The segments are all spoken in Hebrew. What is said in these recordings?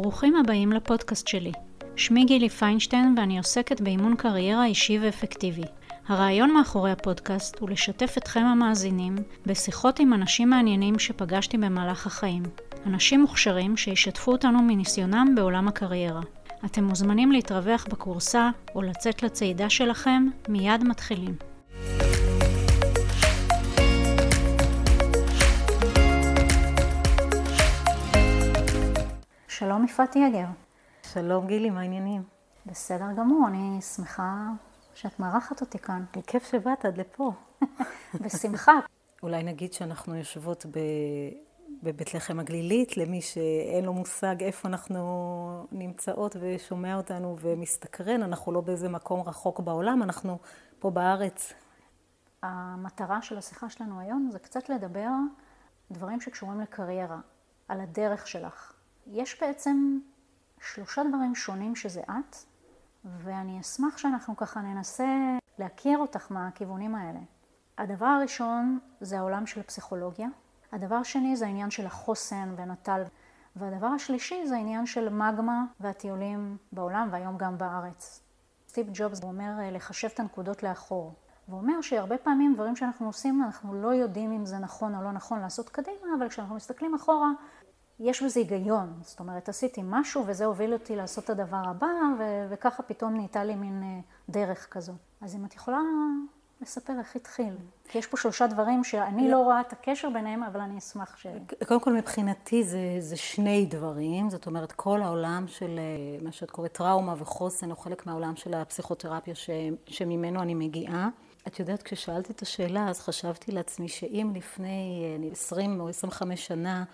ברוכים הבאים לפודקאסט שלי. שמי גילי פיינשטיין ואני עוסקת באימון קריירה אישי ואפקטיבי. הרעיון מאחורי הפודקאסט הוא לשתף אתכם המאזינים בשיחות עם אנשים מעניינים שפגשתי במהלך החיים. אנשים מוכשרים שישתפו אותנו מניסיונם בעולם הקריירה. אתם מוזמנים להתרווח בקורסה או לצאת לצעידה שלכם, מיד מתחילים. שלום יפעת יגר. שלום גילי, מה העניינים? בסדר גמור, אני שמחה שאת מארחת אותי כאן. כיף שבאת עד לפה. בשמחה. אולי נגיד שאנחנו יושבות ב... בבית לחם הגלילית, למי שאין לו מושג איפה אנחנו נמצאות ושומע אותנו ומסתקרן, אנחנו לא באיזה מקום רחוק בעולם, אנחנו פה בארץ. המטרה של השיחה שלנו היום זה קצת לדבר דברים שקשורים לקריירה, על הדרך שלך. יש בעצם שלושה דברים שונים שזה את, ואני אשמח שאנחנו ככה ננסה להכיר אותך מהכיוונים האלה. הדבר הראשון זה העולם של הפסיכולוגיה. הדבר השני זה העניין של החוסן ונטל. והדבר השלישי זה העניין של מגמה והטיולים בעולם והיום גם בארץ. סטיב ג'ובס אומר לחשב את הנקודות לאחור. והוא אומר שהרבה פעמים דברים שאנחנו עושים, אנחנו לא יודעים אם זה נכון או לא נכון לעשות קדימה, אבל כשאנחנו מסתכלים אחורה, יש בזה היגיון. זאת אומרת, עשיתי משהו וזה הוביל אותי לעשות את הדבר הבא, ו- וככה פתאום נהייתה לי מין אה, דרך כזו. אז אם את יכולה לספר איך התחיל. כי יש פה שלושה דברים שאני לא רואה את הקשר ביניהם, אבל אני אשמח ש... קודם כל, מבחינתי זה, זה שני דברים. זאת אומרת, כל העולם של אה, מה שאת קוראת טראומה וחוסן, הוא חלק מהעולם של הפסיכותרפיה ש, שממנו אני מגיעה. את יודעת, כששאלתי את השאלה, אז חשבתי לעצמי שאם לפני 20 או 25 שנה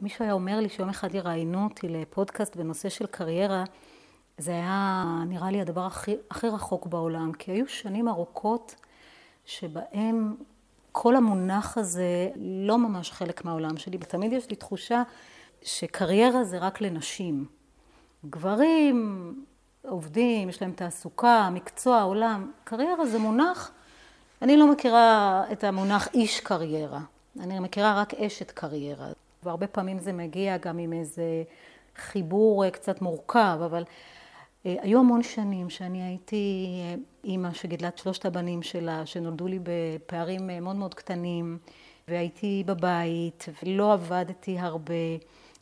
מישהו היה אומר לי שיום אחד יראיינו אותי לפודקאסט בנושא של קריירה, זה היה נראה לי הדבר הכי, הכי רחוק בעולם, כי היו שנים ארוכות שבהם כל המונח הזה לא ממש חלק מהעולם שלי, ותמיד יש לי תחושה שקריירה זה רק לנשים. גברים עובדים, יש להם תעסוקה, מקצוע, עולם. קריירה זה מונח, אני לא מכירה את המונח איש קריירה, אני מכירה רק אשת קריירה. והרבה פעמים זה מגיע גם עם איזה חיבור אה, קצת מורכב, אבל אה, היו המון שנים שאני הייתי אה, אימא שגידלה את שלושת הבנים שלה, שנולדו לי בפערים מאוד מאוד קטנים, והייתי בבית, ולא עבדתי הרבה.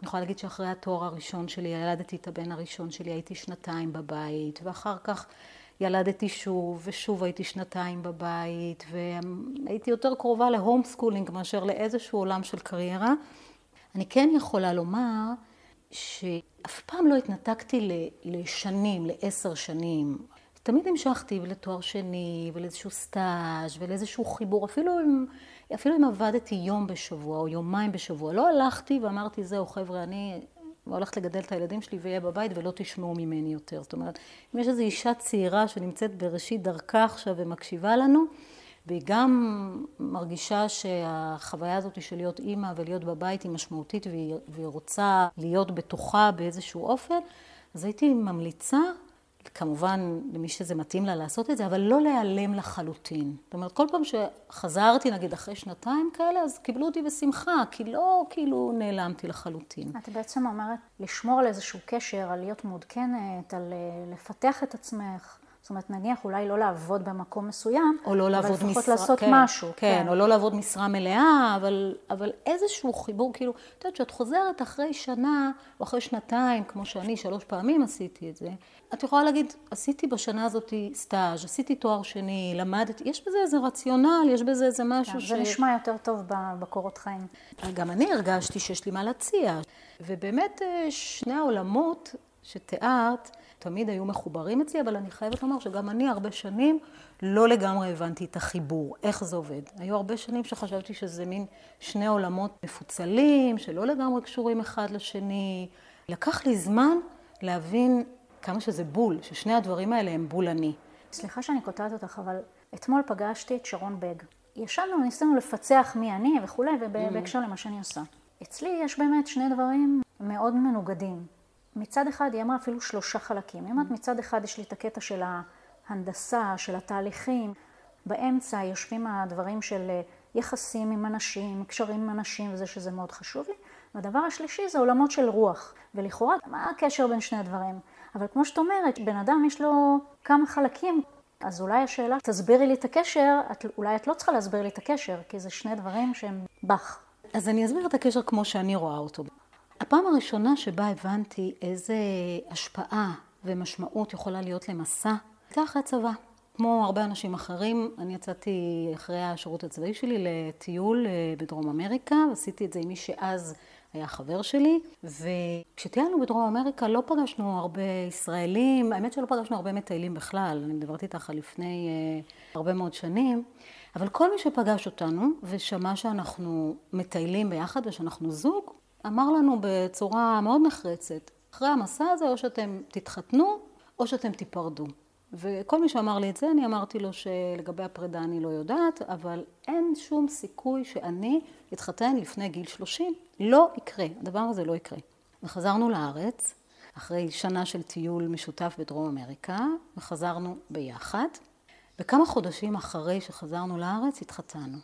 אני יכולה להגיד שאחרי התואר הראשון שלי, ילדתי את הבן הראשון שלי, הייתי שנתיים בבית, ואחר כך ילדתי שוב, ושוב הייתי שנתיים בבית, והייתי יותר קרובה ל homeschooling מאשר לאיזשהו עולם של קריירה. אני כן יכולה לומר שאף פעם לא התנתקתי לשנים, לעשר שנים. תמיד המשכתי לתואר שני ולאיזשהו סטאז' ולאיזשהו חיבור, אפילו אם, אפילו אם עבדתי יום בשבוע או יומיים בשבוע. לא הלכתי ואמרתי, זהו חבר'ה, אני הולכת לגדל את הילדים שלי ואהיה בבית ולא תשמעו ממני יותר. זאת אומרת, אם יש איזו אישה צעירה שנמצאת בראשית דרכה עכשיו ומקשיבה לנו, והיא גם מרגישה שהחוויה הזאת של להיות אימא ולהיות בבית היא משמעותית והיא, רוצה להיות בתוכה באיזשהו אופן, אז הייתי ממליצה, כמובן למי שזה מתאים לה לעשות את זה, אבל לא להיעלם לחלוטין. זאת אומרת, כל פעם שחזרתי, נגיד, אחרי שנתיים כאלה, אז קיבלו אותי בשמחה, כי לא כאילו נעלמתי לחלוטין. את בעצם אומרת לשמור על איזשהו קשר, על להיות מעודכנת, על אה, לפתח את עצמך. זאת אומרת, נניח אולי לא לעבוד במקום מסוים, או לא לעבוד משרה, אבל לפחות לעשות כן, משהו. כן, כן, או לא לעבוד משרה מלאה, אבל, אבל איזשהו חיבור, כאילו, את יודעת, שאת חוזרת אחרי שנה, או אחרי שנתיים, כמו שאני שלוש פעמים עשיתי את זה, את יכולה להגיד, עשיתי בשנה הזאת סטאז', עשיתי תואר שני, למדתי, יש בזה איזה רציונל, יש בזה איזה משהו כן, ש... זה נשמע יותר טוב בקורות חיים. גם אני הרגשתי שיש לי מה להציע, ובאמת אה, שני העולמות שתיארת, תמיד היו מחוברים אצלי, אבל אני חייבת לומר שגם אני הרבה שנים לא לגמרי הבנתי את החיבור, איך זה עובד. היו הרבה שנים שחשבתי שזה מין שני עולמות מפוצלים, שלא לגמרי קשורים אחד לשני. לקח לי זמן להבין כמה שזה בול, ששני הדברים האלה הם בול אני. סליחה שאני קוטעת אותך, אבל אתמול פגשתי את שרון בג. ישבנו, ניסינו לפצח מי אני וכולי, ובהקשר למה שאני עושה. אצלי יש באמת שני דברים מאוד מנוגדים. מצד אחד היא אמרה אפילו שלושה חלקים. היא אומרת מצד אחד יש לי את הקטע של ההנדסה, של התהליכים, באמצע יושבים הדברים של יחסים עם אנשים, קשרים עם אנשים וזה שזה מאוד חשוב לי, והדבר השלישי זה עולמות של רוח, ולכאורה, מה הקשר בין שני הדברים? אבל כמו שאת אומרת, בן אדם יש לו כמה חלקים, אז אולי השאלה, תסבירי לי את הקשר, את, אולי את לא צריכה להסביר לי את הקשר, כי זה שני דברים שהם בך. אז אני אסביר את הקשר כמו שאני רואה אותו. הפעם הראשונה שבה הבנתי איזה השפעה ומשמעות יכולה להיות למסע, הייתה אחרי הצבא. כמו הרבה אנשים אחרים, אני יצאתי אחרי השירות הצבאי שלי לטיול אה, בדרום אמריקה, עשיתי את זה עם מי שאז היה חבר שלי, וכשטיילנו בדרום אמריקה לא פגשנו הרבה ישראלים, האמת שלא פגשנו הרבה מטיילים בכלל, אני מדברת איתך לפני uh, הרבה מאוד שנים, אבל כל מי שפגש אותנו ושמע שאנחנו מטיילים ביחד ושאנחנו זוג, אמר לנו בצורה מאוד נחרצת, אחרי המסע הזה או שאתם תתחתנו או שאתם תיפרדו. וכל מי שאמר לי את זה, אני אמרתי לו שלגבי הפרידה אני לא יודעת, אבל אין שום סיכוי שאני אתחתן לפני גיל 30. לא יקרה, הדבר הזה לא יקרה. וחזרנו לארץ, אחרי שנה של טיול משותף בדרום אמריקה, וחזרנו ביחד. וכמה חודשים אחרי שחזרנו לארץ התחתנו.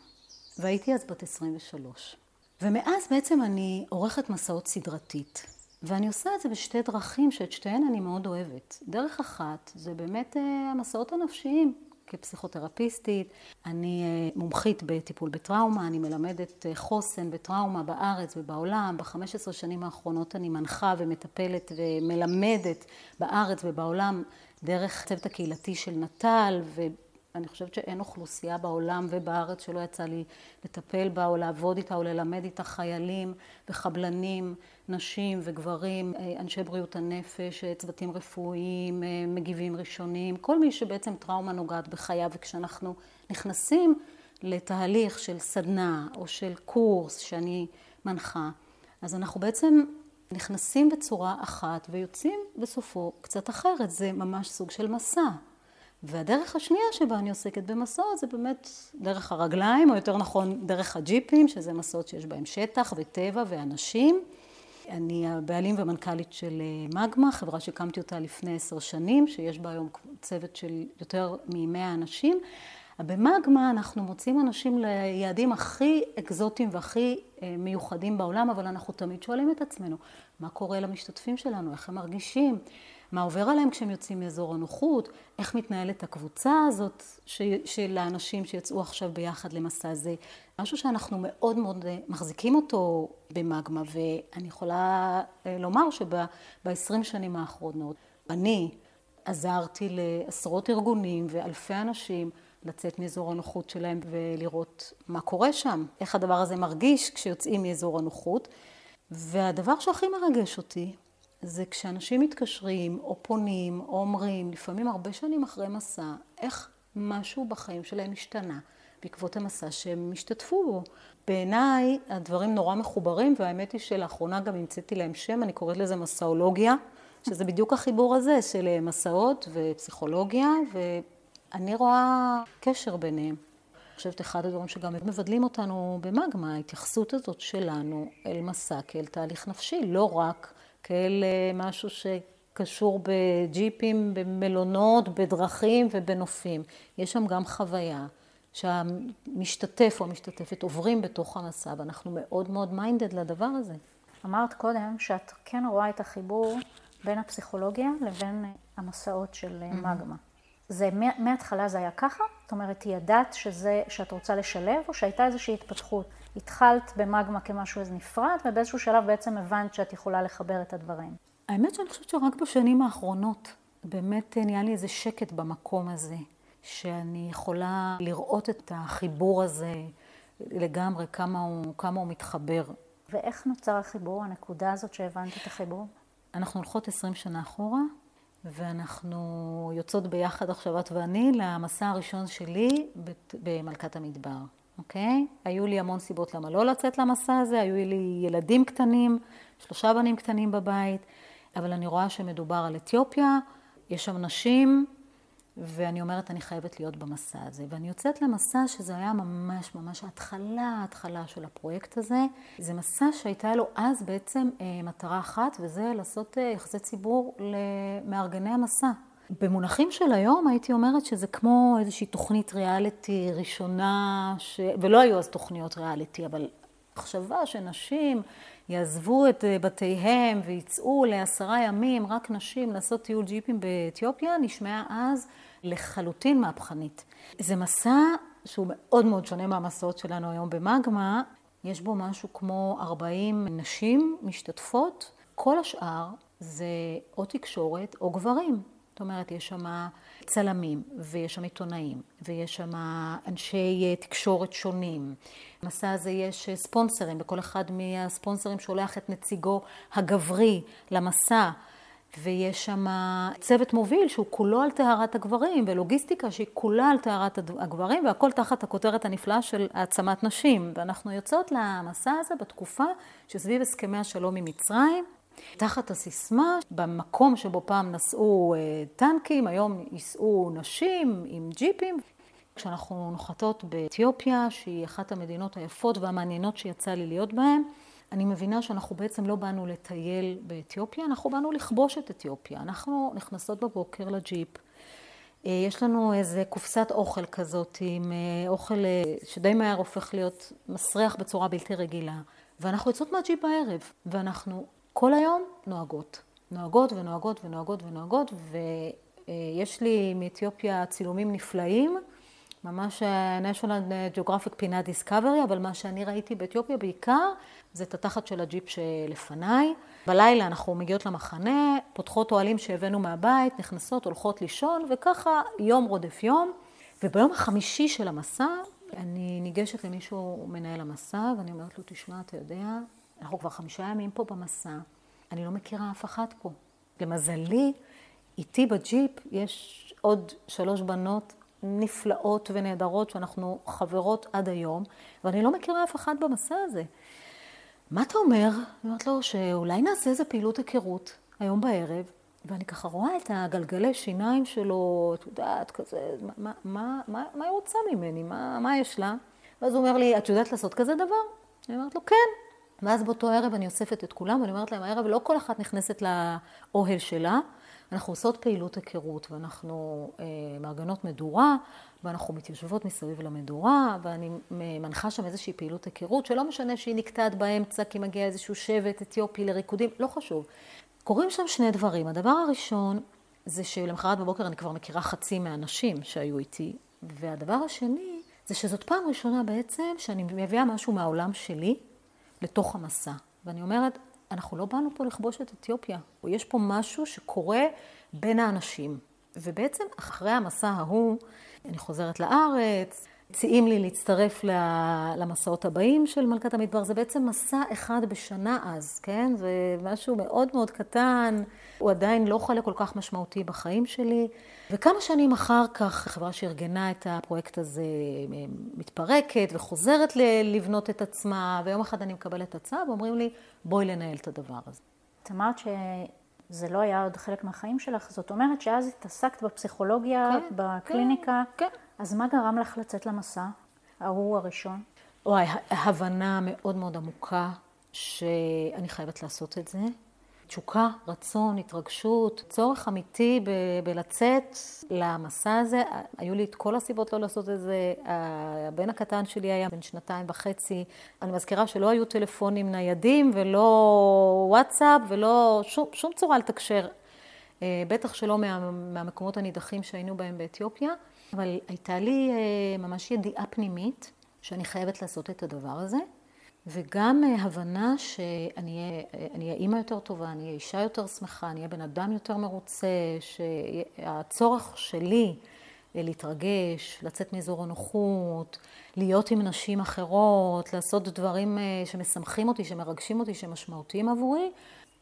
והייתי אז בת 23. ומאז בעצם אני עורכת מסעות סדרתית. ואני עושה את זה בשתי דרכים שאת שתיהן אני מאוד אוהבת. דרך אחת זה באמת אה, המסעות הנפשיים. כפסיכותרפיסטית, אני אה, מומחית בטיפול בטראומה, אני מלמדת אה, חוסן בטראומה בארץ ובעולם. ב-15 שנים האחרונות אני מנחה ומטפלת ומלמדת בארץ ובעולם דרך הצוות הקהילתי של נט"ל, אני חושבת שאין אוכלוסייה בעולם ובארץ שלא יצא לי לטפל בה או לעבוד איתה או ללמד איתה חיילים וחבלנים, נשים וגברים, אה, אנשי בריאות הנפש, אה, צוותים רפואיים, אה, מגיבים ראשונים, כל מי שבעצם טראומה נוגעת בחייו וכשאנחנו נכנסים לתהליך של סדנה או של קורס שאני מנחה, אז אנחנו בעצם נכנסים בצורה אחת ויוצאים בסופו קצת אחרת, זה ממש סוג של מסע. והדרך השנייה שבה אני עוסקת במסעות זה באמת דרך הרגליים, או יותר נכון דרך הג'יפים, שזה מסעות שיש בהם שטח וטבע ואנשים. אני הבעלים ומנכ"לית של אה, מגמה, חברה שהקמתי אותה לפני עשר שנים, שיש בה היום צוות של יותר מ-100 אנשים. במגמה אנחנו מוצאים אנשים ליעדים הכי אקזוטיים והכי אה, מיוחדים בעולם, אבל אנחנו תמיד שואלים את עצמנו, מה קורה למשתתפים שלנו, איך הם מרגישים, מה עובר עליהם כשהם יוצאים מאזור הנוחות, איך מתנהלת הקבוצה הזאת של האנשים שיצאו עכשיו ביחד למסע זה. משהו שאנחנו מאוד מאוד אה, מחזיקים אותו במגמה, ואני יכולה אה, לומר שב-20 שנים האחרונות, אני עזרתי לעשרות ארגונים ואלפי אנשים לצאת מאזור הנוחות שלהם ולראות מה קורה שם, איך הדבר הזה מרגיש כשיוצאים מאזור הנוחות. והדבר שהכי מרגש אותי זה כשאנשים מתקשרים או פונים או אומרים, לפעמים הרבה שנים אחרי מסע, איך משהו בחיים שלהם השתנה בעקבות המסע שהם השתתפו בו. בעיניי הדברים נורא מחוברים, והאמת היא שלאחרונה גם המצאתי להם שם, אני קוראת לזה מסאולוגיה, שזה בדיוק החיבור הזה של מסעות ופסיכולוגיה, ואני רואה קשר ביניהם. אני חושבת אחד הדברים שגם מבדלים אותנו במגמה, ההתייחסות הזאת שלנו אל מסע כאל תהליך נפשי, לא רק כאל משהו שקשור בג'יפים, במלונות, בדרכים ובנופים. יש שם גם חוויה שהמשתתף או המשתתפת עוברים בתוך המסע, ואנחנו מאוד מאוד מיינדד לדבר הזה. אמרת קודם שאת כן רואה את החיבור בין הפסיכולוגיה לבין המסעות של mm-hmm. מגמה. זה מההתחלה זה היה ככה? זאת אומרת, ידעת שזה, שאת רוצה לשלב, או שהייתה איזושהי התפתחות? התחלת במגמה כמשהו איזה נפרד, ובאיזשהו שלב בעצם הבנת שאת יכולה לחבר את הדברים. האמת שאני חושבת שרק בשנים האחרונות באמת נהיה לי איזה שקט במקום הזה, שאני יכולה לראות את החיבור הזה לגמרי, כמה הוא, כמה הוא מתחבר. ואיך נוצר החיבור, הנקודה הזאת שהבנת את החיבור? אנחנו הולכות עשרים שנה אחורה, ואנחנו יוצאות ביחד עכשיו, את ואני, למסע הראשון שלי במלכת המדבר. אוקיי? היו לי המון סיבות למה לא לצאת למסע הזה, היו לי ילדים קטנים, שלושה בנים קטנים בבית, אבל אני רואה שמדובר על אתיופיה, יש שם נשים, ואני אומרת, אני חייבת להיות במסע הזה. ואני יוצאת למסע שזה היה ממש ממש ההתחלה, ההתחלה של הפרויקט הזה. זה מסע שהייתה לו אז בעצם אה, מטרה אחת, וזה לעשות אה, יחסי ציבור למארגני המסע. במונחים של היום הייתי אומרת שזה כמו איזושהי תוכנית ריאליטי ראשונה, ש... ולא היו אז תוכניות ריאליטי, אבל מחשבה שנשים יעזבו את בתיהם ויצאו לעשרה ימים, רק נשים, לעשות טיול ג'יפים באתיופיה, נשמעה אז לחלוטין מהפכנית. זה מסע שהוא מאוד מאוד שונה מהמסעות שלנו היום במגמה. יש בו משהו כמו 40 נשים משתתפות, כל השאר זה או תקשורת או גברים. זאת אומרת, יש שם צלמים, ויש שם עיתונאים, ויש שם אנשי אה, תקשורת שונים. במסע הזה יש אה, ספונסרים, וכל אחד מהספונסרים שולח את נציגו הגברי למסע. ויש שם צוות מוביל שהוא כולו על טהרת הגברים, ולוגיסטיקה שהיא כולה על טהרת הגברים, והכל תחת הכותרת הנפלאה של העצמת נשים. ואנחנו יוצאות למסע הזה בתקופה שסביב הסכמי השלום עם מצרים, תחת הסיסמה, במקום שבו פעם נסעו אה, טנקים, היום ייסעו נשים עם ג'יפים. כשאנחנו נוחתות באתיופיה, שהיא אחת המדינות היפות והמעניינות שיצא לי להיות בהן, אני מבינה שאנחנו בעצם לא באנו לטייל באתיופיה, אנחנו באנו לכבוש את אתיופיה. אנחנו נכנסות בבוקר לג'יפ. אה, יש לנו איזה קופסת אוכל כזאת עם אה, אוכל שדי מהר הופך להיות מסריח בצורה בלתי רגילה. ואנחנו יוצאות מהג'יפ בערב, ואנחנו כל היום נוהגות. נוהגות ונוהגות ונוהגות ונוהגות, ויש לי מאתיופיה צילומים נפלאים, ממש national geographic פינה Discovery, אבל מה שאני ראיתי באתיופיה בעיקר, זה את התחת של הג'יפ שלפניי. בלילה אנחנו מגיעות למחנה, פותחות אוהלים שהבאנו מהבית, נכנסות, הולכות לישון, וככה יום רודף יום. וביום החמישי של המסע, אני ניגשת למישהו, מנהל המסע, ואני אומרת לו, תשמע, אתה יודע, אנחנו כבר חמישה ימים פה במסע, אני לא מכירה אף אחת פה. למזלי, איתי בג'יפ יש עוד שלוש בנות נפלאות ונהדרות שאנחנו חברות עד היום, ואני לא מכירה אף אחת במסע הזה. מה אתה אומר? אני אומרת לו שאולי נעשה איזה פעילות היכרות היום בערב, ואני ככה רואה את הגלגלי שיניים שלו, את יודעת, כזה, מה, היא רוצה ממני? מה, מה יש לה? ואז הוא אומר לי, את יודעת לעשות כזה דבר? אני אומרת לו, כן. ואז באותו ערב אני אוספת את כולם, ואני אומרת להם, הערב לא כל אחת נכנסת לאוהל שלה, אנחנו עושות פעילות היכרות, ואנחנו אה, מארגנות מדורה, ואנחנו מתיישבות מסביב למדורה, ואני מנחה שם איזושהי פעילות היכרות, שלא משנה שהיא נקטעת באמצע, כי מגיע איזשהו שבט אתיופי לריקודים, לא חשוב. קורים שם שני דברים. הדבר הראשון, זה שלמחרת בבוקר אני כבר מכירה חצי מהאנשים שהיו איתי, והדבר השני, זה שזאת פעם ראשונה בעצם שאני מביאה משהו מהעולם שלי, לתוך המסע. ואני אומרת, אנחנו לא באנו פה לכבוש את אתיופיה, או יש פה משהו שקורה בין האנשים. ובעצם אחרי המסע ההוא, אני חוזרת לארץ, מציעים לי להצטרף למסעות הבאים של מלכת המדבר. זה בעצם מסע אחד בשנה אז, כן? זה משהו מאוד מאוד קטן, הוא עדיין לא חלק כל כך משמעותי בחיים שלי. וכמה שנים אחר כך, החברה שארגנה את הפרויקט הזה מתפרקת וחוזרת לבנות את עצמה, ויום אחד אני מקבלת הצעה ואומרים לי, בואי לנהל את הדבר הזה. את אמרת שזה לא היה עוד חלק מהחיים שלך, זאת אומרת שאז התעסקת בפסיכולוגיה, כן, בקליניקה. כן, כן. אז מה גרם לך לצאת למסע, ההוא הראשון? וואי, הבנה מאוד מאוד עמוקה שאני חייבת לעשות את זה. תשוקה, רצון, התרגשות, צורך אמיתי ב- בלצאת למסע הזה. היו לי את כל הסיבות לא לעשות את זה. הבן הקטן שלי היה בן שנתיים וחצי. אני מזכירה שלא היו טלפונים ניידים ולא וואטסאפ ולא שום, שום צורה לתקשר. אה, בטח שלא מה, מהמקומות הנידחים שהיינו בהם באתיופיה. אבל הייתה לי אה, ממש ידיעה פנימית שאני חייבת לעשות את הדבר הזה, וגם אה, הבנה שאני אהיה אימא יותר טובה, אני אהיה אישה יותר שמחה, אני אהיה בן אדם יותר מרוצה, שהצורך שלי להתרגש, לצאת מאזור הנוחות, להיות עם נשים אחרות, לעשות דברים אה, שמשמחים אותי, שמרגשים אותי, שמשמעותיים עבורי,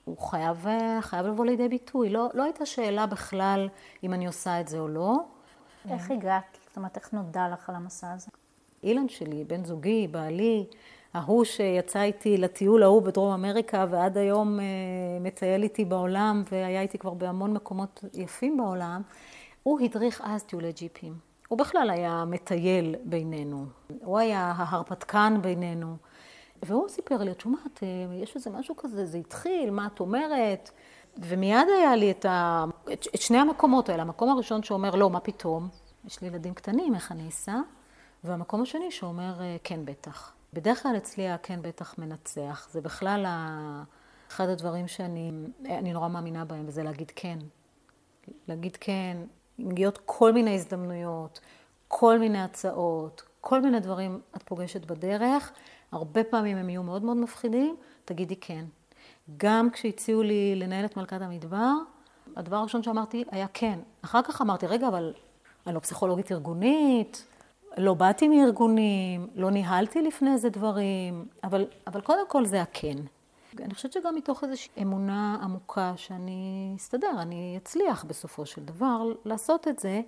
הוא חייב, חייב לבוא לידי ביטוי. לא, לא הייתה שאלה בכלל אם אני עושה את זה או לא. איך הגעת? זאת אומרת, איך נודע לך על המסע הזה? אילן שלי, בן זוגי, בעלי, ההוא שיצא איתי לטיול ההוא בדרום אמריקה ועד היום אה, מטייל איתי בעולם והיה איתי כבר בהמון מקומות יפים בעולם, הוא הדריך אז טיולי ג'יפים. הוא בכלל היה מטייל בינינו. הוא היה ההרפתקן בינינו. והוא סיפר לי, את שומעת, אה, יש איזה משהו כזה, זה התחיל, מה את אומרת? ומיד היה לי את, ה... את, את שני המקומות האלה. המקום הראשון שאומר, לא, מה פתאום? יש לי ילדים קטנים, איך אני אסע? והמקום השני שאומר, אה, כן, בטח. בדרך כלל אצלי הכן בטח מנצח. זה בכלל אחד הדברים שאני נורא מאמינה בהם, וזה להגיד כן. להגיד כן, מגיעות כל מיני הזדמנויות, כל מיני הצעות, כל מיני דברים את פוגשת בדרך. הרבה פעמים הם יהיו מאוד מאוד מפחידים, תגידי כן. גם כשהציעו לי לנהל את מלכת המדבר, הדבר הראשון שאמרתי היה כן. אחר כך אמרתי, רגע, אבל אני לא פסיכולוגית ארגונית, לא באתי מארגונים, לא ניהלתי לפני איזה דברים, אבל, אבל קודם כל זה הכן. אני חושבת שגם מתוך איזושהי אמונה עמוקה שאני אסתדר, אני אצליח בסופו של דבר לעשות את זה.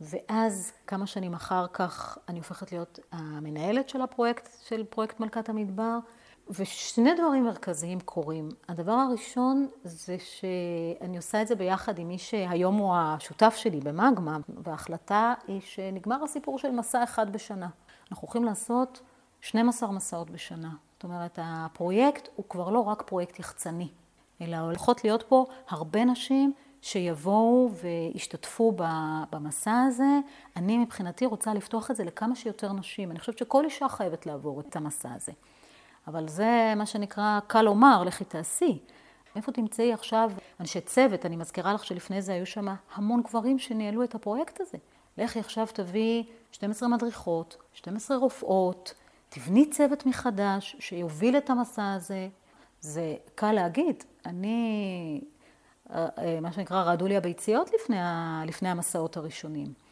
ואז כמה שנים אחר כך אני הופכת להיות המנהלת של הפרויקט, של פרויקט מלכת המדבר, ושני דברים מרכזיים קורים. הדבר הראשון זה שאני עושה את זה ביחד עם מי שהיום הוא השותף שלי במגמה, וההחלטה היא שנגמר הסיפור של מסע אחד בשנה. אנחנו הולכים לעשות 12 מסעות בשנה. זאת אומרת, הפרויקט הוא כבר לא רק פרויקט יחצני, אלא הולכות להיות פה הרבה נשים שיבואו וישתתפו במסע הזה. אני מבחינתי רוצה לפתוח את זה לכמה שיותר נשים. אני חושבת שכל אישה חייבת לעבור את המסע הזה. אבל זה מה שנקרא קל לומר, לכי תעשי. איפה תמצאי עכשיו אנשי צוות? אני מזכירה לך שלפני זה היו שם המון גברים שניהלו את הפרויקט הזה. לכי עכשיו תביא 12 מדריכות, 12 רופאות, תבני צוות מחדש שיוביל את המסע הזה. זה קל להגיד. אני, אה, אה, מה שנקרא, רעדו לי הביציות לפני, לפני המסעות הראשונים.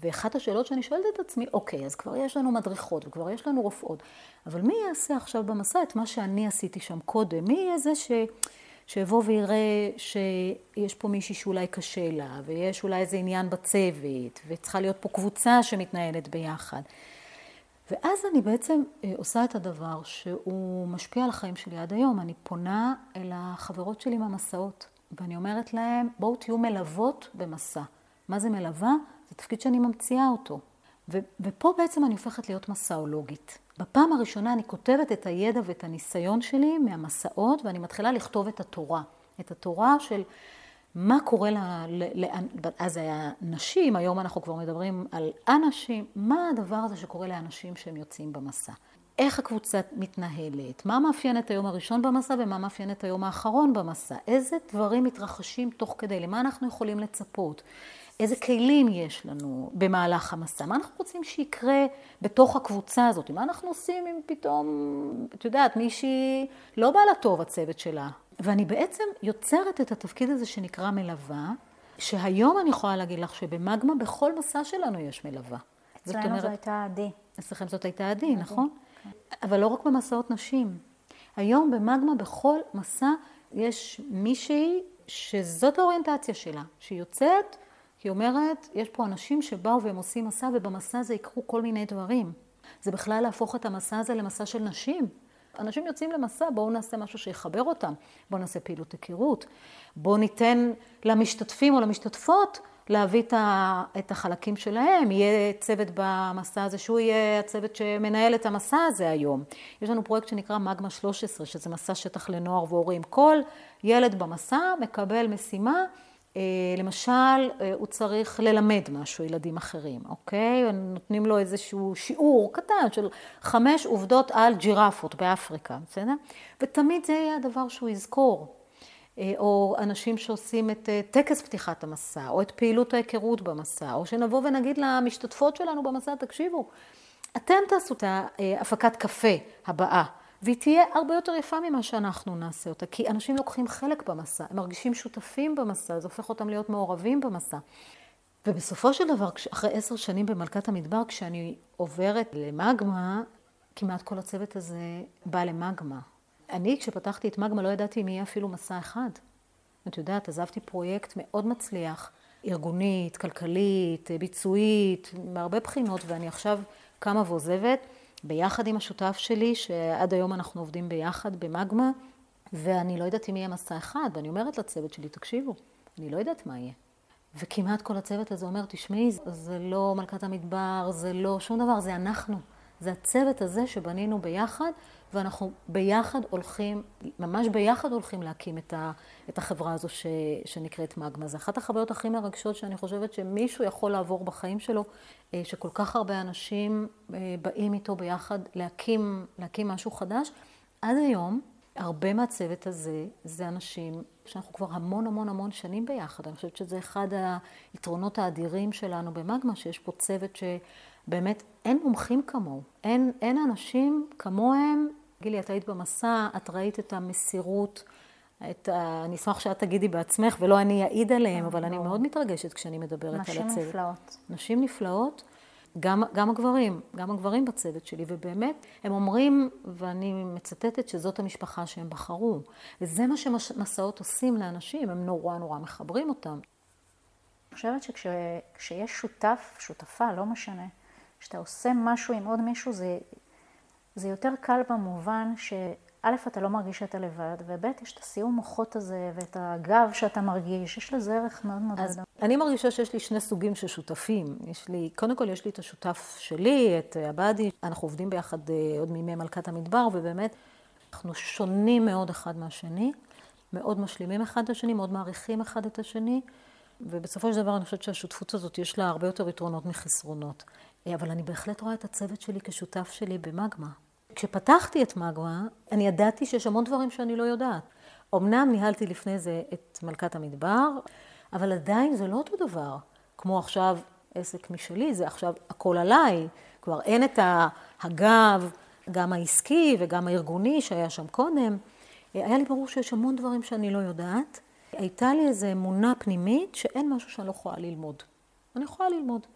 ואחת השאלות שאני שואלת את עצמי, אוקיי, אז כבר יש לנו מדריכות וכבר יש לנו רופאות, אבל מי יעשה עכשיו במסע את מה שאני עשיתי שם קודם? מי יהיה זה ש... שיבוא ויראה שיש פה מישהי שאולי קשה לה, ויש אולי איזה עניין בצוות, וצריכה להיות פה קבוצה שמתנהלת ביחד. ואז אני בעצם אה, עושה את הדבר שהוא משפיע על החיים שלי עד היום. אני פונה אל החברות שלי מהמסעות, ואני אומרת להם, בואו תהיו מלוות במסע. מה זה מלווה? זה תפקיד שאני ממציאה אותו. ו- ופה בעצם אני הופכת להיות מסאולוגית. בפעם הראשונה אני כותבת את הידע ואת הניסיון שלי מהמסעות, ואני מתחילה לכתוב את התורה. את התורה של מה קורה, לה, ל, אז זה היה נשים, היום אנחנו כבר מדברים על אנשים, מה הדבר הזה שקורה לאנשים שהם יוצאים במסע? איך הקבוצה מתנהלת? מה מאפיין את היום הראשון במסע ומה מאפיין את היום האחרון במסע? איזה דברים מתרחשים תוך כדי? למה אנחנו יכולים לצפות? איזה כלים יש לנו במהלך המסע? מה אנחנו רוצים שיקרה בתוך הקבוצה הזאת? מה אנחנו עושים אם פתאום, את יודעת, מישהי לא בא לה טוב הצוות שלה? ואני בעצם יוצרת את התפקיד הזה שנקרא מלווה, שהיום אני יכולה להגיד לך שבמגמה בכל מסע שלנו יש מלווה. אצלנו זו הייתה עדי. אצלכם זאת הייתה עדי, נכון? כן. אבל לא רק במסעות נשים. היום במגמה בכל מסע יש מישהי שזאת האוריינטציה שלה, שהיא יוצאת, היא אומרת, יש פה אנשים שבאו והם עושים מסע, ובמסע הזה יקרו כל מיני דברים. זה בכלל להפוך את המסע הזה למסע של נשים. אנשים יוצאים למסע, בואו נעשה משהו שיחבר אותם. בואו נעשה פעילות היכרות. בואו ניתן למשתתפים או למשתתפות להביא את החלקים שלהם. יהיה צוות במסע הזה, שהוא יהיה הצוות שמנהל את המסע הזה היום. יש לנו פרויקט שנקרא מגמה 13, שזה מסע שטח לנוער והורים. כל ילד במסע מקבל משימה. אה, למשל, אה, הוא צריך ללמד משהו, ילדים אחרים, אוקיי? נותנים לו איזשהו שיעור קטן של חמש עובדות על ג'ירפות באפריקה, בסדר? ותמיד זה יהיה הדבר שהוא יזכור. אה, או אנשים שעושים את טקס פתיחת המסע, או את פעילות ההיכרות במסע, או שנבוא ונגיד למשתתפות שלנו במסע, תקשיבו, אתם תעשו את ההפקת קפה הבאה. והיא תהיה הרבה יותר יפה ממה שאנחנו נעשה אותה, כי אנשים לוקחים חלק במסע, הם מרגישים שותפים במסע, זה הופך אותם להיות מעורבים במסע. ובסופו של דבר, אחרי עשר שנים במלכת המדבר, כשאני עוברת למגמה, כמעט כל הצוות הזה בא למגמה. אני, כשפתחתי את מגמה, לא ידעתי אם יהיה אפילו מסע אחד. את יודעת, עזבתי פרויקט מאוד מצליח, ארגונית, כלכלית, ביצועית, מהרבה בחינות, ואני עכשיו קמה ועוזבת. ביחד עם השותף שלי, שעד היום אנחנו עובדים ביחד במגמה, ואני לא יודעת אם יהיה מסע אחד, ואני אומרת לצוות שלי, תקשיבו, אני לא יודעת מה יהיה. וכמעט כל הצוות הזה אומר, תשמעי, זה לא מלכת המדבר, זה לא שום דבר, זה אנחנו. זה הצוות הזה שבנינו ביחד, ואנחנו ביחד הולכים, ממש ביחד הולכים להקים את, ה, את החברה הזו ש, שנקראת מגמה. זו אחת החוויות הכי מרגשות שאני חושבת שמישהו יכול לעבור בחיים שלו, אה, שכל כך הרבה אנשים אה, באים איתו ביחד להקים, להקים משהו חדש. עד היום, הרבה מהצוות הזה זה אנשים שאנחנו כבר המון המון המון שנים ביחד. אני חושבת שזה אחד היתרונות האדירים שלנו במגמה, שיש פה צוות שבאמת אין מומחים כמוהו. אין, אין אנשים כמוהם. גילי, את היית במסע, את ראית את המסירות, את ה... אני אשמח שאת תגידי בעצמך, ולא אני אעיד עליהם, אבל אני מאוד מתרגשת כשאני מדברת על הצוות. נשים נפלאות. נשים נפלאות. גם, גם הגברים, גם הגברים בצוות שלי, ובאמת, הם אומרים, ואני מצטטת, שזאת המשפחה שהם בחרו. וזה מה שמסעות עושים לאנשים, הם נורא נורא מחברים אותם. אני חושבת שכשיש שותף, שותפה, לא משנה, כשאתה עושה משהו עם עוד מישהו, זה, זה יותר קל במובן ש... א', אתה לא מרגיש שאתה לבד, וב', יש את הסיום מוחות הזה, ואת הגב שאתה מרגיש, יש לזה ערך מאוד מאוד גדול. אני מרגישה שיש לי שני סוגים של שותפים. יש לי, קודם כל יש לי את השותף שלי, את עבדי, אנחנו עובדים ביחד אה, עוד מימי מלכת המדבר, ובאמת, אנחנו שונים מאוד אחד מהשני, מאוד משלימים אחד את השני, מאוד מעריכים אחד את השני, ובסופו של דבר אני חושבת שהשותפות הזאת יש לה הרבה יותר יתרונות מחסרונות. אה, אבל אני בהחלט רואה את הצוות שלי כשותף שלי במגמה. כשפתחתי את מגמה, אני ידעתי שיש המון דברים שאני לא יודעת. אמנם ניהלתי לפני זה את מלכת המדבר, אבל עדיין זה לא אותו דבר. כמו עכשיו עסק משלי, זה עכשיו הכל עליי. כבר אין את הגב, גם העסקי וגם הארגוני שהיה שם קודם. היה לי ברור שיש המון דברים שאני לא יודעת. הייתה לי איזו אמונה פנימית שאין משהו שאני לא יכולה ללמוד. אני יכולה ללמוד.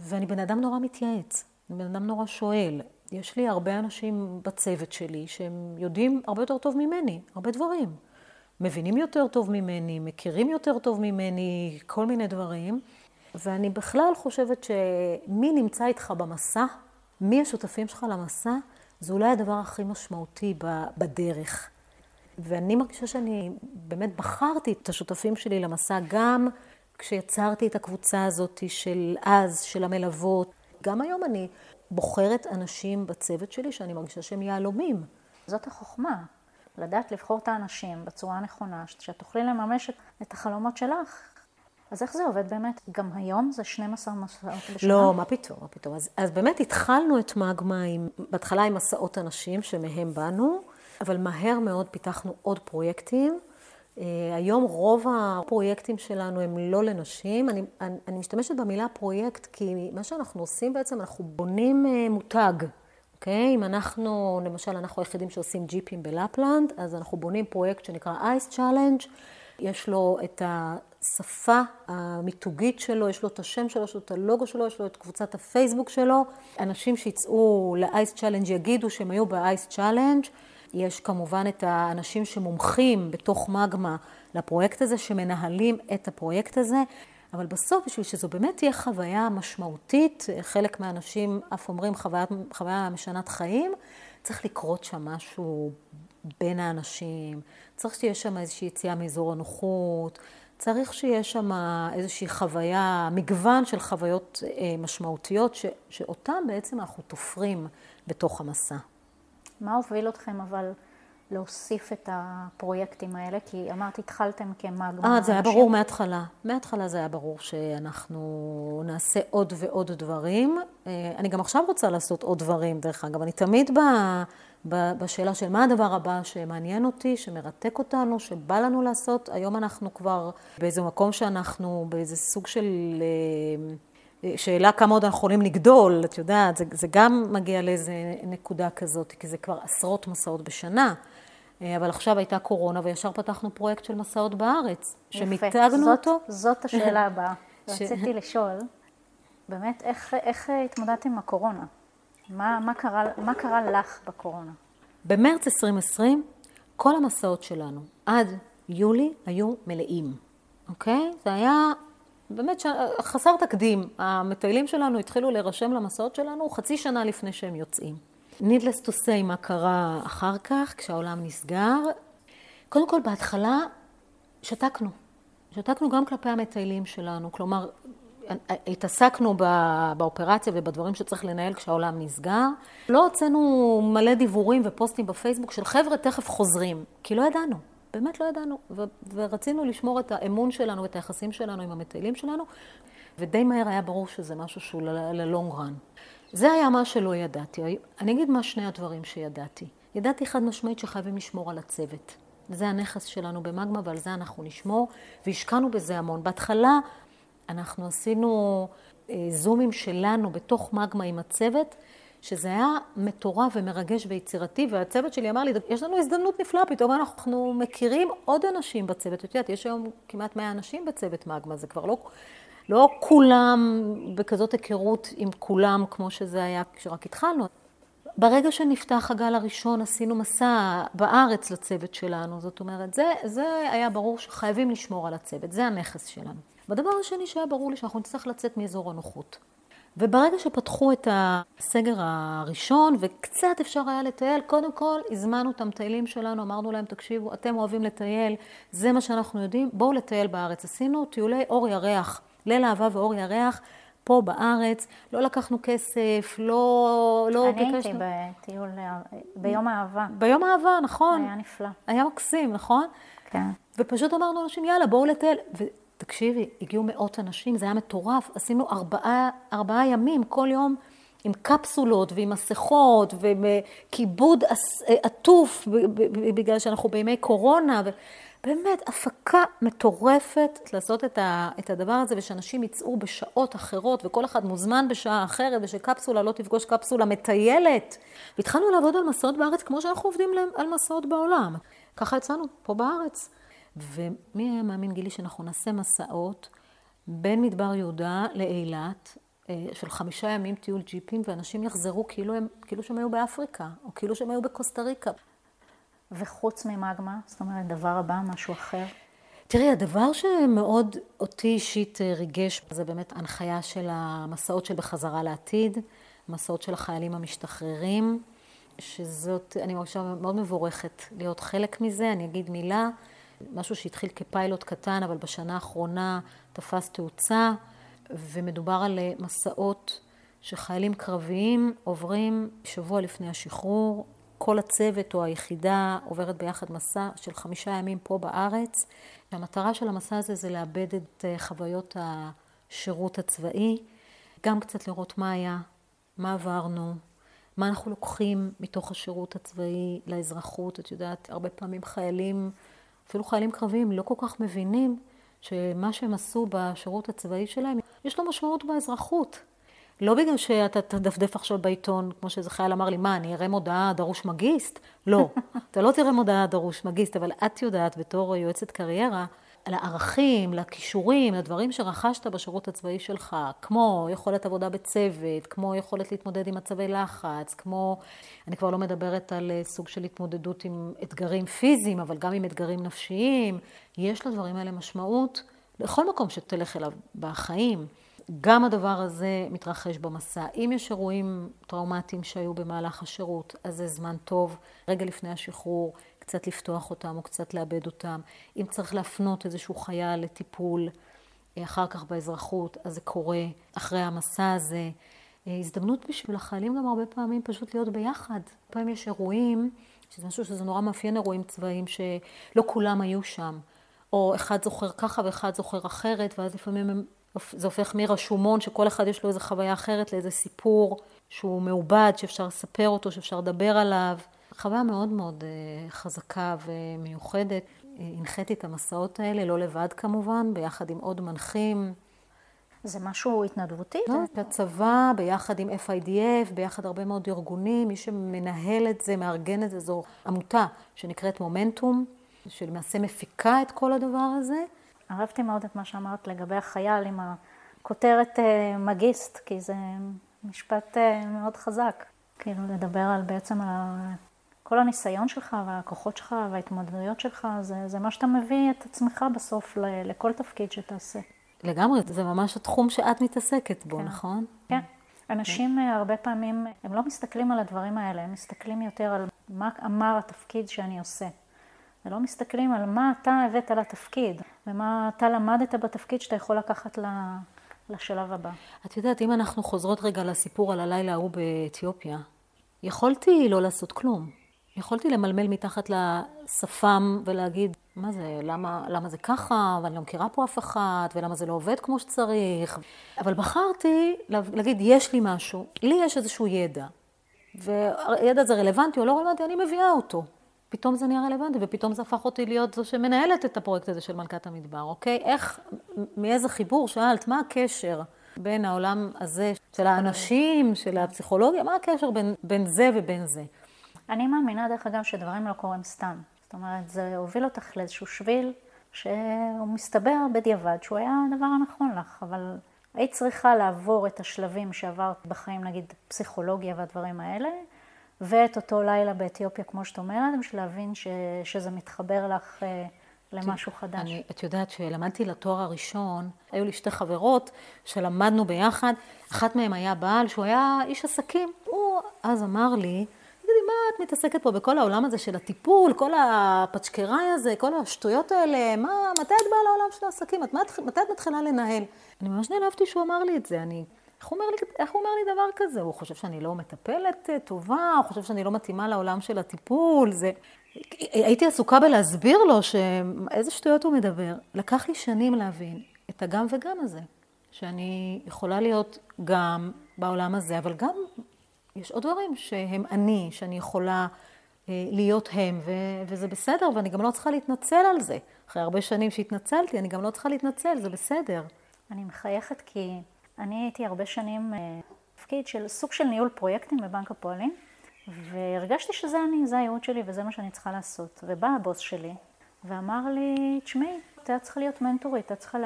ואני בן אדם נורא מתייעץ, אני בן אדם נורא שואל. יש לי הרבה אנשים בצוות שלי שהם יודעים הרבה יותר טוב ממני, הרבה דברים. מבינים יותר טוב ממני, מכירים יותר טוב ממני, כל מיני דברים. ואני בכלל חושבת שמי נמצא איתך במסע, מי השותפים שלך למסע, זה אולי הדבר הכי משמעותי בדרך. ואני מרגישה שאני באמת בחרתי את השותפים שלי למסע גם כשיצרתי את הקבוצה הזאת של אז, של המלוות. גם היום אני בוחרת אנשים בצוות שלי שאני מרגישה שהם יהלומים. זאת החוכמה, לדעת לבחור את האנשים בצורה הנכונה, שאת תוכלי לממש את החלומות שלך. אז איך זה עובד באמת? גם היום זה 12 מסעות בשנה? לא, מה פתאום, מה פתאום. אז, אז באמת התחלנו את מגמה עם, בהתחלה עם מסעות אנשים שמהם באנו, אבל מהר מאוד פיתחנו עוד פרויקטים. אה, היום רוב הפרויקטים שלנו הם לא לנשים. אני, אני, אני משתמשת במילה פרויקט כי מה שאנחנו עושים בעצם, אנחנו בונים אה, מותג. אוקיי? אם אנחנו, למשל, אנחנו היחידים שעושים ג'יפים בלפלנד, אז אנחנו בונים פרויקט שנקרא Ice Challenge. יש לו את השפה המיתוגית שלו, יש לו את השם שלו, יש לו את הלוגו שלו, יש לו את קבוצת הפייסבוק שלו. אנשים שיצאו ל-Ice Challenge יגידו שהם היו ב-Ice Challenge. יש כמובן את האנשים שמומחים בתוך מגמה לפרויקט הזה, שמנהלים את הפרויקט הזה, אבל בסוף, בשביל שזו באמת תהיה חוויה משמעותית, חלק מהאנשים אף אומרים חוויה, חוויה משנת חיים, צריך לקרות שם משהו בין האנשים, צריך שתהיה שם איזושהי יציאה מאזור הנוחות, צריך שיהיה שם איזושהי חוויה, מגוון של חוויות אה, משמעותיות, ש, שאותן בעצם אנחנו תופרים בתוך המסע. מה הוביל אתכם אבל להוסיף את הפרויקטים האלה? כי אמרת, התחלתם כמאגמה. אה, זה היה ברור מההתחלה. מההתחלה זה היה ברור שאנחנו נעשה עוד ועוד דברים. אה, אני גם עכשיו רוצה לעשות עוד דברים, דרך אגב. אני תמיד ב... בשאלה של מה הדבר הבא שמעניין אותי, שמרתק אותנו, שבא לנו לעשות. היום אנחנו כבר באיזה מקום שאנחנו באיזה סוג של אה, שאלה כמה עוד אנחנו יכולים לגדול, את יודעת, זה, זה גם מגיע לאיזה נקודה כזאת, כי זה כבר עשרות מסעות בשנה. אה, אבל עכשיו הייתה קורונה וישר פתחנו פרויקט של מסעות בארץ, שמיתגנו אותו. זאת השאלה הבאה. רציתי לשאול, באמת, איך, איך התמודדת עם הקורונה? מה, מה, קרה, מה קרה לך בקורונה? במרץ 2020, כל המסעות שלנו עד יולי היו מלאים, אוקיי? זה היה באמת חסר תקדים. המטיילים שלנו התחילו להירשם למסעות שלנו חצי שנה לפני שהם יוצאים. Needless to say מה קרה אחר כך, כשהעולם נסגר. קודם כל, בהתחלה שתקנו. שתקנו גם כלפי המטיילים שלנו. כלומר, התעסקנו באופרציה ובדברים שצריך לנהל כשהעולם נסגר. לא הוצאנו מלא דיבורים ופוסטים בפייסבוק של חבר'ה תכף חוזרים, כי לא ידענו. באמת לא ידענו, ו- ורצינו לשמור את האמון שלנו ואת היחסים שלנו עם המטיילים שלנו, ודי מהר היה ברור שזה משהו שהוא ללונג רן. זה היה מה שלא ידעתי. אני אגיד מה שני הדברים שידעתי. ידעתי חד משמעית שחייבים לשמור על הצוות. זה הנכס שלנו במגמה ועל זה אנחנו נשמור, והשקענו בזה המון. בהתחלה אנחנו עשינו אה, זומים שלנו בתוך מגמה עם הצוות, שזה היה מטורף ומרגש ויצירתי, והצוות שלי אמר לי, יש לנו הזדמנות נפלאה, פתאום אנחנו מכירים עוד אנשים בצוות. את יודעת, יש היום כמעט 100 אנשים בצוות מגמה, זה כבר לא, לא כולם בכזאת היכרות עם כולם כמו שזה היה כשרק התחלנו. ברגע שנפתח הגל הראשון, עשינו מסע בארץ לצוות שלנו. זאת אומרת, זה, זה היה ברור שחייבים לשמור על הצוות, זה הנכס שלנו. והדבר השני שהיה ברור לי שאנחנו נצטרך לצאת מאזור הנוחות. וברגע שפתחו את הסגר הראשון, וקצת אפשר היה לטייל, קודם כל הזמנו את המטיילים שלנו, אמרנו להם, תקשיבו, אתם אוהבים לטייל, זה מה שאנחנו יודעים, בואו לטייל בארץ. עשינו טיולי אור ירח, ליל אהבה ואור ירח, פה בארץ, לא לקחנו כסף, לא, לא אני ביקשנו. אני הייתי בטיול ביום האהבה. ביום האהבה, נכון. היה נפלא. היה מקסים, נכון? כן. ופשוט אמרנו לאנשים, יאללה, בואו לטייל. ותקשיבי, הגיעו מאות אנשים, זה היה מטורף. עשינו ארבעה, ארבעה ימים, כל יום. עם קפסולות ועם מסכות וכיבוד עטוף בגלל שאנחנו בימי קורונה. באמת הפקה מטורפת לעשות את, ה, את הדבר הזה, ושאנשים יצאו בשעות אחרות, וכל אחד מוזמן בשעה אחרת, ושקפסולה לא תפגוש קפסולה מטיילת. והתחלנו לעבוד על מסעות בארץ כמו שאנחנו עובדים על מסעות בעולם. ככה יצאנו פה בארץ. ומי היה מאמין, גילי, שאנחנו נעשה מסעות בין מדבר יהודה לאילת, אה, של חמישה ימים טיול ג'יפים, ואנשים יחזרו כאילו, הם, כאילו שהם היו באפריקה, או כאילו שהם היו בקוסטה ריקה. וחוץ ממגמה? זאת אומרת, דבר הבא, משהו אחר? תראי, הדבר שמאוד אותי אישית אה, ריגש, זה באמת הנחיה של המסעות של בחזרה לעתיד, מסעות של החיילים המשתחררים, שזאת, אני מרגישה מאוד מבורכת להיות חלק מזה. אני אגיד מילה, משהו שהתחיל כפיילוט קטן, אבל בשנה האחרונה תפס תאוצה, ומדובר על אה, מסעות שחיילים קרביים עוברים שבוע לפני השחרור, כל הצוות או היחידה עוברת ביחד מסע של חמישה ימים פה בארץ. המטרה של המסע הזה זה לאבד את אה, חוויות השירות הצבאי, גם קצת לראות מה היה, מה עברנו, מה אנחנו לוקחים מתוך השירות הצבאי לאזרחות. את יודעת, הרבה פעמים חיילים, אפילו חיילים קרביים, לא כל כך מבינים שמה שהם עשו בשירות הצבאי שלהם, יש לו משמעות באזרחות. לא בגלל שאתה תדפדף עכשיו בעיתון, כמו שאיזה חייל אמר לי, מה, אני אראה מודעה דרוש מגיסט? לא, אתה לא תראה מודעה דרוש מגיסט, אבל את יודעת בתור יועצת קריירה, לערכים, לכישורים, לדברים שרכשת בשירות הצבאי שלך, כמו יכולת עבודה בצוות, כמו יכולת להתמודד עם מצבי לחץ, כמו, אני כבר לא מדברת על אה, סוג של התמודדות עם אתגרים פיזיים, אבל גם עם אתגרים נפשיים, יש לדברים האלה משמעות לכל מקום שתלך אליו בחיים. גם הדבר הזה מתרחש במסע. אם יש אירועים טראומטיים שהיו במהלך השירות, אז זה זמן טוב, רגע לפני השחרור, קצת לפתוח אותם או קצת לאבד אותם. אם צריך להפנות איזשהו חייל לטיפול אה, אחר כך באזרחות, אז זה קורה אחרי המסע הזה. אה, הזדמנות בשביל החיילים גם הרבה פעמים פשוט להיות ביחד. פעמים יש אירועים, שזה משהו שזה נורא מאפיין אירועים צבאיים, שלא כולם היו שם. או אחד זוכר ככה ואחד זוכר אחרת, ואז לפעמים הם זה הופך מרשומון, שכל אחד יש לו איזו חוויה אחרת, לאיזה סיפור שהוא מעובד, שאפשר לספר אותו, שאפשר לדבר עליו. חוויה מאוד מאוד אה, חזקה ומיוחדת. הנחיתי את המסעות האלה, לא לבד כמובן, ביחד עם עוד מנחים. זה משהו התנדבותי? לא, הצבא, ביחד עם FIDF, ביחד הרבה מאוד ארגונים, מי שמנהל את זה, מארגן את זה, זו עמותה שנקראת מומנטום, שלמעשה מפיקה את כל הדבר הזה. אהבתי מאוד את מה שאמרת לגבי החייל עם הכותרת אה, מגיסט, כי זה משפט אה, מאוד חזק. כאילו לדבר על בעצם על כל הניסיון שלך והכוחות שלך וההתמודדויות שלך, זה, זה מה שאתה מביא את עצמך בסוף לכל תפקיד שתעשה. לגמרי, זה ממש התחום שאת מתעסקת בו, כן. נכון? כן. אנשים כן. הרבה פעמים, הם לא מסתכלים על הדברים האלה, הם מסתכלים יותר על מה אמר התפקיד שאני עושה. ולא מסתכלים על מה אתה הבאת לתפקיד, ומה אתה למדת בתפקיד שאתה יכול לקחת לשלב הבא. את יודעת, אם אנחנו חוזרות רגע לסיפור על הלילה ההוא באתיופיה, יכולתי לא לעשות כלום. יכולתי למלמל מתחת לשפם ולהגיד, מה זה, למה, למה זה ככה, ואני לא מכירה פה אף אחת, ולמה זה לא עובד כמו שצריך. אבל בחרתי להגיד, יש לי משהו, לי יש איזשהו ידע, והידע הזה רלוונטי או לא רלוונטי, אני מביאה אותו. פתאום זה נהיה רלוונטי, ופתאום זה הפך אותי להיות זו שמנהלת את הפרויקט הזה של מלכת המדבר, אוקיי? איך, מאיזה חיבור שאלת, מה הקשר בין העולם הזה של האנשים, של הפסיכולוגיה, מה הקשר בין, בין זה ובין זה? אני מאמינה, דרך אגב, שדברים לא קורים סתם. זאת אומרת, זה הוביל אותך לאיזשהו שביל שהוא מסתבר בדיעבד שהוא היה הדבר הנכון לך, אבל היית צריכה לעבור את השלבים שעברת בחיים, נגיד פסיכולוגיה והדברים האלה, ואת אותו לילה באתיופיה, כמו שאת אומרת, בשביל להבין ש, שזה מתחבר לך אה, למשהו חדש. אני, את יודעת שלמדתי לתואר הראשון, היו לי שתי חברות שלמדנו ביחד, אחת מהן היה בעל שהוא היה איש עסקים. הוא אז אמר לי, מה את מתעסקת פה בכל העולם הזה של הטיפול, כל הפצ'קראי הזה, כל השטויות האלה, מה, מתי את באה לעולם של העסקים? את, מתי את מתחילה לנהל? אני ממש נעלבתי שהוא אמר לי את זה, אני... איך הוא, אומר לי, איך הוא אומר לי דבר כזה? הוא חושב שאני לא מטפלת אה, טובה, הוא חושב שאני לא מתאימה לעולם של הטיפול, זה... הייתי עסוקה בלהסביר לו שאיזה שטויות הוא מדבר. לקח לי שנים להבין את הגם וגם הזה, שאני יכולה להיות גם בעולם הזה, אבל גם יש עוד דברים שהם אני, שאני יכולה אה, להיות הם, ו- וזה בסדר, ואני גם לא צריכה להתנצל על זה. אחרי הרבה שנים שהתנצלתי, אני גם לא צריכה להתנצל, זה בסדר. אני מחייכת כי אני הייתי הרבה שנים אה, של סוג של ניהול פרויקטים בבנק הפועלים, והרגשתי שזה אני, זה הייעוד שלי וזה מה שאני צריכה לעשות. ובא הבוס שלי ואמר לי, תשמעי, את צריכה להיות מנטורית, את צריכה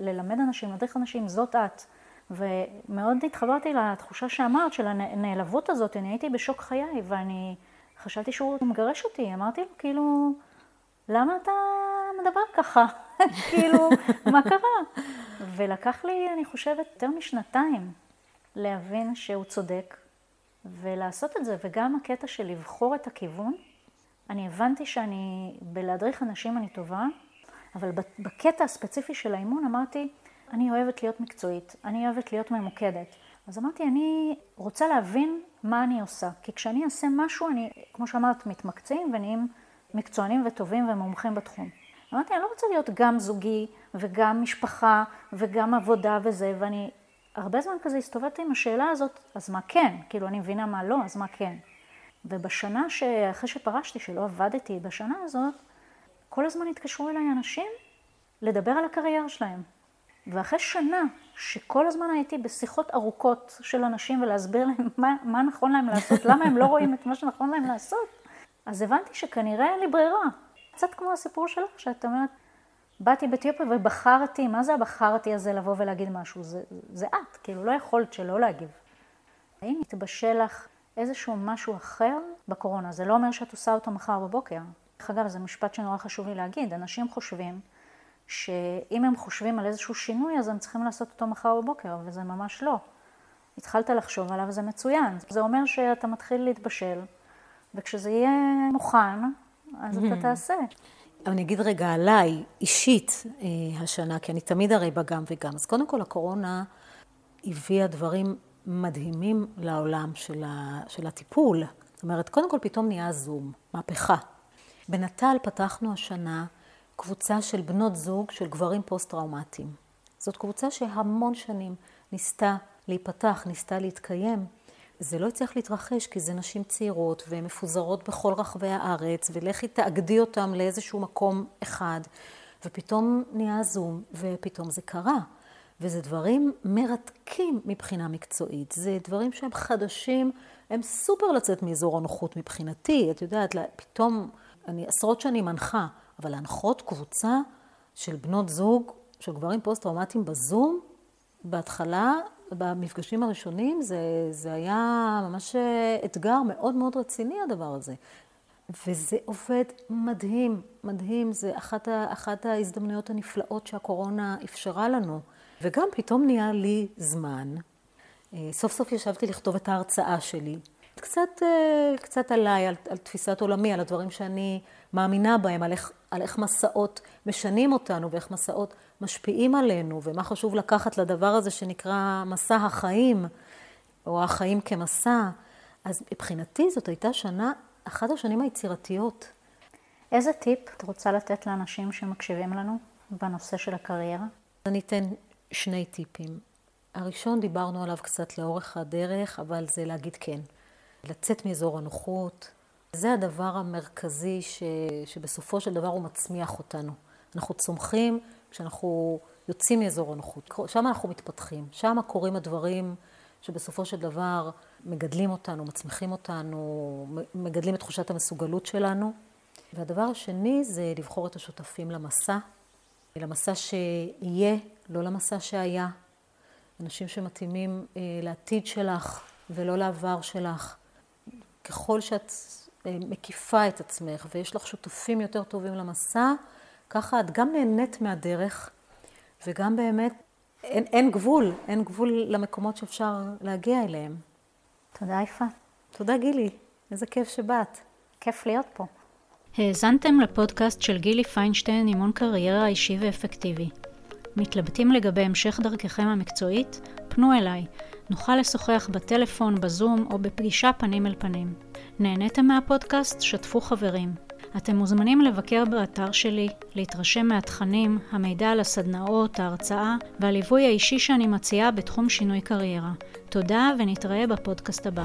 ללמד אנשים, להדריך אנשים, זאת את. ומאוד התחברתי לתחושה שאמרת, של הנעלבות הזאת, אני הייתי בשוק חיי, ואני חשבתי שהוא מגרש אותי, אמרתי לו, כאילו, למה אתה מדבר ככה? כאילו, מה קרה? ולקח לי, אני חושבת, יותר משנתיים להבין שהוא צודק ולעשות את זה, וגם הקטע של לבחור את הכיוון. אני הבנתי שאני, בלהדריך אנשים אני טובה, אבל בקטע הספציפי של האימון אמרתי, אני אוהבת להיות מקצועית, אני אוהבת להיות ממוקדת. אז אמרתי, אני רוצה להבין מה אני עושה, כי כשאני אעשה משהו, אני, כמו שאמרת, מתמקצעים ונהיים מקצוענים וטובים ומומחים בתחום. אמרתי, אני לא רוצה להיות גם זוגי וגם משפחה וגם עבודה וזה, ואני הרבה זמן כזה הסתובבתי עם השאלה הזאת, אז מה כן? כאילו, אני מבינה מה לא, אז מה כן? ובשנה שאחרי שפרשתי, שלא עבדתי בשנה הזאת, כל הזמן התקשרו אליי אנשים לדבר על הקריירה שלהם. ואחרי שנה שכל הזמן הייתי בשיחות ארוכות של אנשים ולהסביר להם מה, מה נכון להם לעשות, למה הם לא רואים את מה שנכון להם לעשות, אז הבנתי שכנראה אין לי ברירה. קצת כמו הסיפור שלך, שאת אומרת, באתי באתיופיה ובחרתי, מה זה הבחרתי הזה לבוא ולהגיד משהו? זה, זה את, כאילו לא יכולת שלא להגיב. האם התבשל לך איזשהו משהו אחר בקורונה? זה לא אומר שאת עושה אותו מחר בבוקר. דרך אגב, זה משפט שנורא חשוב לי להגיד. אנשים חושבים שאם הם חושבים על איזשהו שינוי, אז הם צריכים לעשות אותו מחר בבוקר, וזה ממש לא. התחלת לחשוב עליו, זה מצוין. זה אומר שאתה מתחיל להתבשל, וכשזה יהיה מוכן, אז אתה תעשה. אני אגיד רגע עליי, אישית, אה, השנה, כי אני תמיד הרי בגם וגם. אז קודם כל, הקורונה הביאה דברים מדהימים לעולם של, ה, של הטיפול. זאת אומרת, קודם כל פתאום נהיה זום, מהפכה. בנט"ל פתחנו השנה קבוצה של בנות זוג של גברים פוסט-טראומטיים. זאת קבוצה שהמון שנים ניסתה להיפתח, ניסתה להתקיים. זה לא הצליח להתרחש כי זה נשים צעירות והן מפוזרות בכל רחבי הארץ, ולכי תאגדי אותן לאיזשהו מקום אחד, ופתאום נהיה זום, ופתאום זה קרה. וזה דברים מרתקים מבחינה מקצועית. זה דברים שהם חדשים, הם סופר לצאת מאזור הנוחות מבחינתי. את יודעת, פתאום, אני עשרות שנים מנחה, אבל להנחות קבוצה של בנות זוג, של גברים פוסט-טראומטיים בזום, בהתחלה, במפגשים הראשונים, זה, זה היה ממש אתגר מאוד מאוד רציני הדבר הזה. וזה עובד מדהים, מדהים, זה אחת, ה, אחת ההזדמנויות הנפלאות שהקורונה אפשרה לנו. וגם פתאום נהיה לי זמן. אה, סוף סוף ישבתי לכתוב את ההרצאה שלי, קצת, אה, קצת עליי, על, על תפיסת עולמי, על הדברים שאני מאמינה בהם, על איך, על איך מסעות משנים אותנו ואיך מסעות משפיעים עלינו, ומה חשוב לקחת לדבר הזה שנקרא מסע החיים, או החיים כמסע. אז מבחינתי זאת הייתה שנה, אחת השנים היצירתיות. איזה טיפ את רוצה לתת לאנשים שמקשיבים לנו בנושא של הקריירה? אני אתן שני טיפים. הראשון דיברנו עליו קצת לאורך הדרך, אבל זה להגיד כן. לצאת מאזור הנוחות. זה הדבר המרכזי ש... שבסופו של דבר הוא מצמיח אותנו. אנחנו צומחים כשאנחנו יוצאים מאזור הנוחות. שם אנחנו מתפתחים, שם קורים הדברים שבסופו של דבר מגדלים אותנו, מצמיחים אותנו, מגדלים את תחושת המסוגלות שלנו. והדבר השני זה לבחור את השותפים למסע, למסע שיהיה, לא למסע שהיה. אנשים שמתאימים אה, לעתיד שלך ולא לעבר שלך. ככל שאת מקיפה את עצמך ויש לך שותפים יותר טובים למסע, ככה את גם נהנית מהדרך וגם באמת אין, אין גבול, אין גבול למקומות שאפשר להגיע אליהם. תודה יפה. תודה גילי, איזה כיף שבאת. כיף להיות פה. האזנתם לפודקאסט של גילי פיינשטיין, אימון קריירה אישי ואפקטיבי. מתלבטים לגבי המשך דרככם המקצועית? פנו אליי. נוכל לשוחח בטלפון, בזום או בפגישה פנים אל פנים. נהניתם מהפודקאסט? שתפו חברים. אתם מוזמנים לבקר באתר שלי, להתרשם מהתכנים, המידע על הסדנאות, ההרצאה והליווי האישי שאני מציעה בתחום שינוי קריירה. תודה ונתראה בפודקאסט הבא.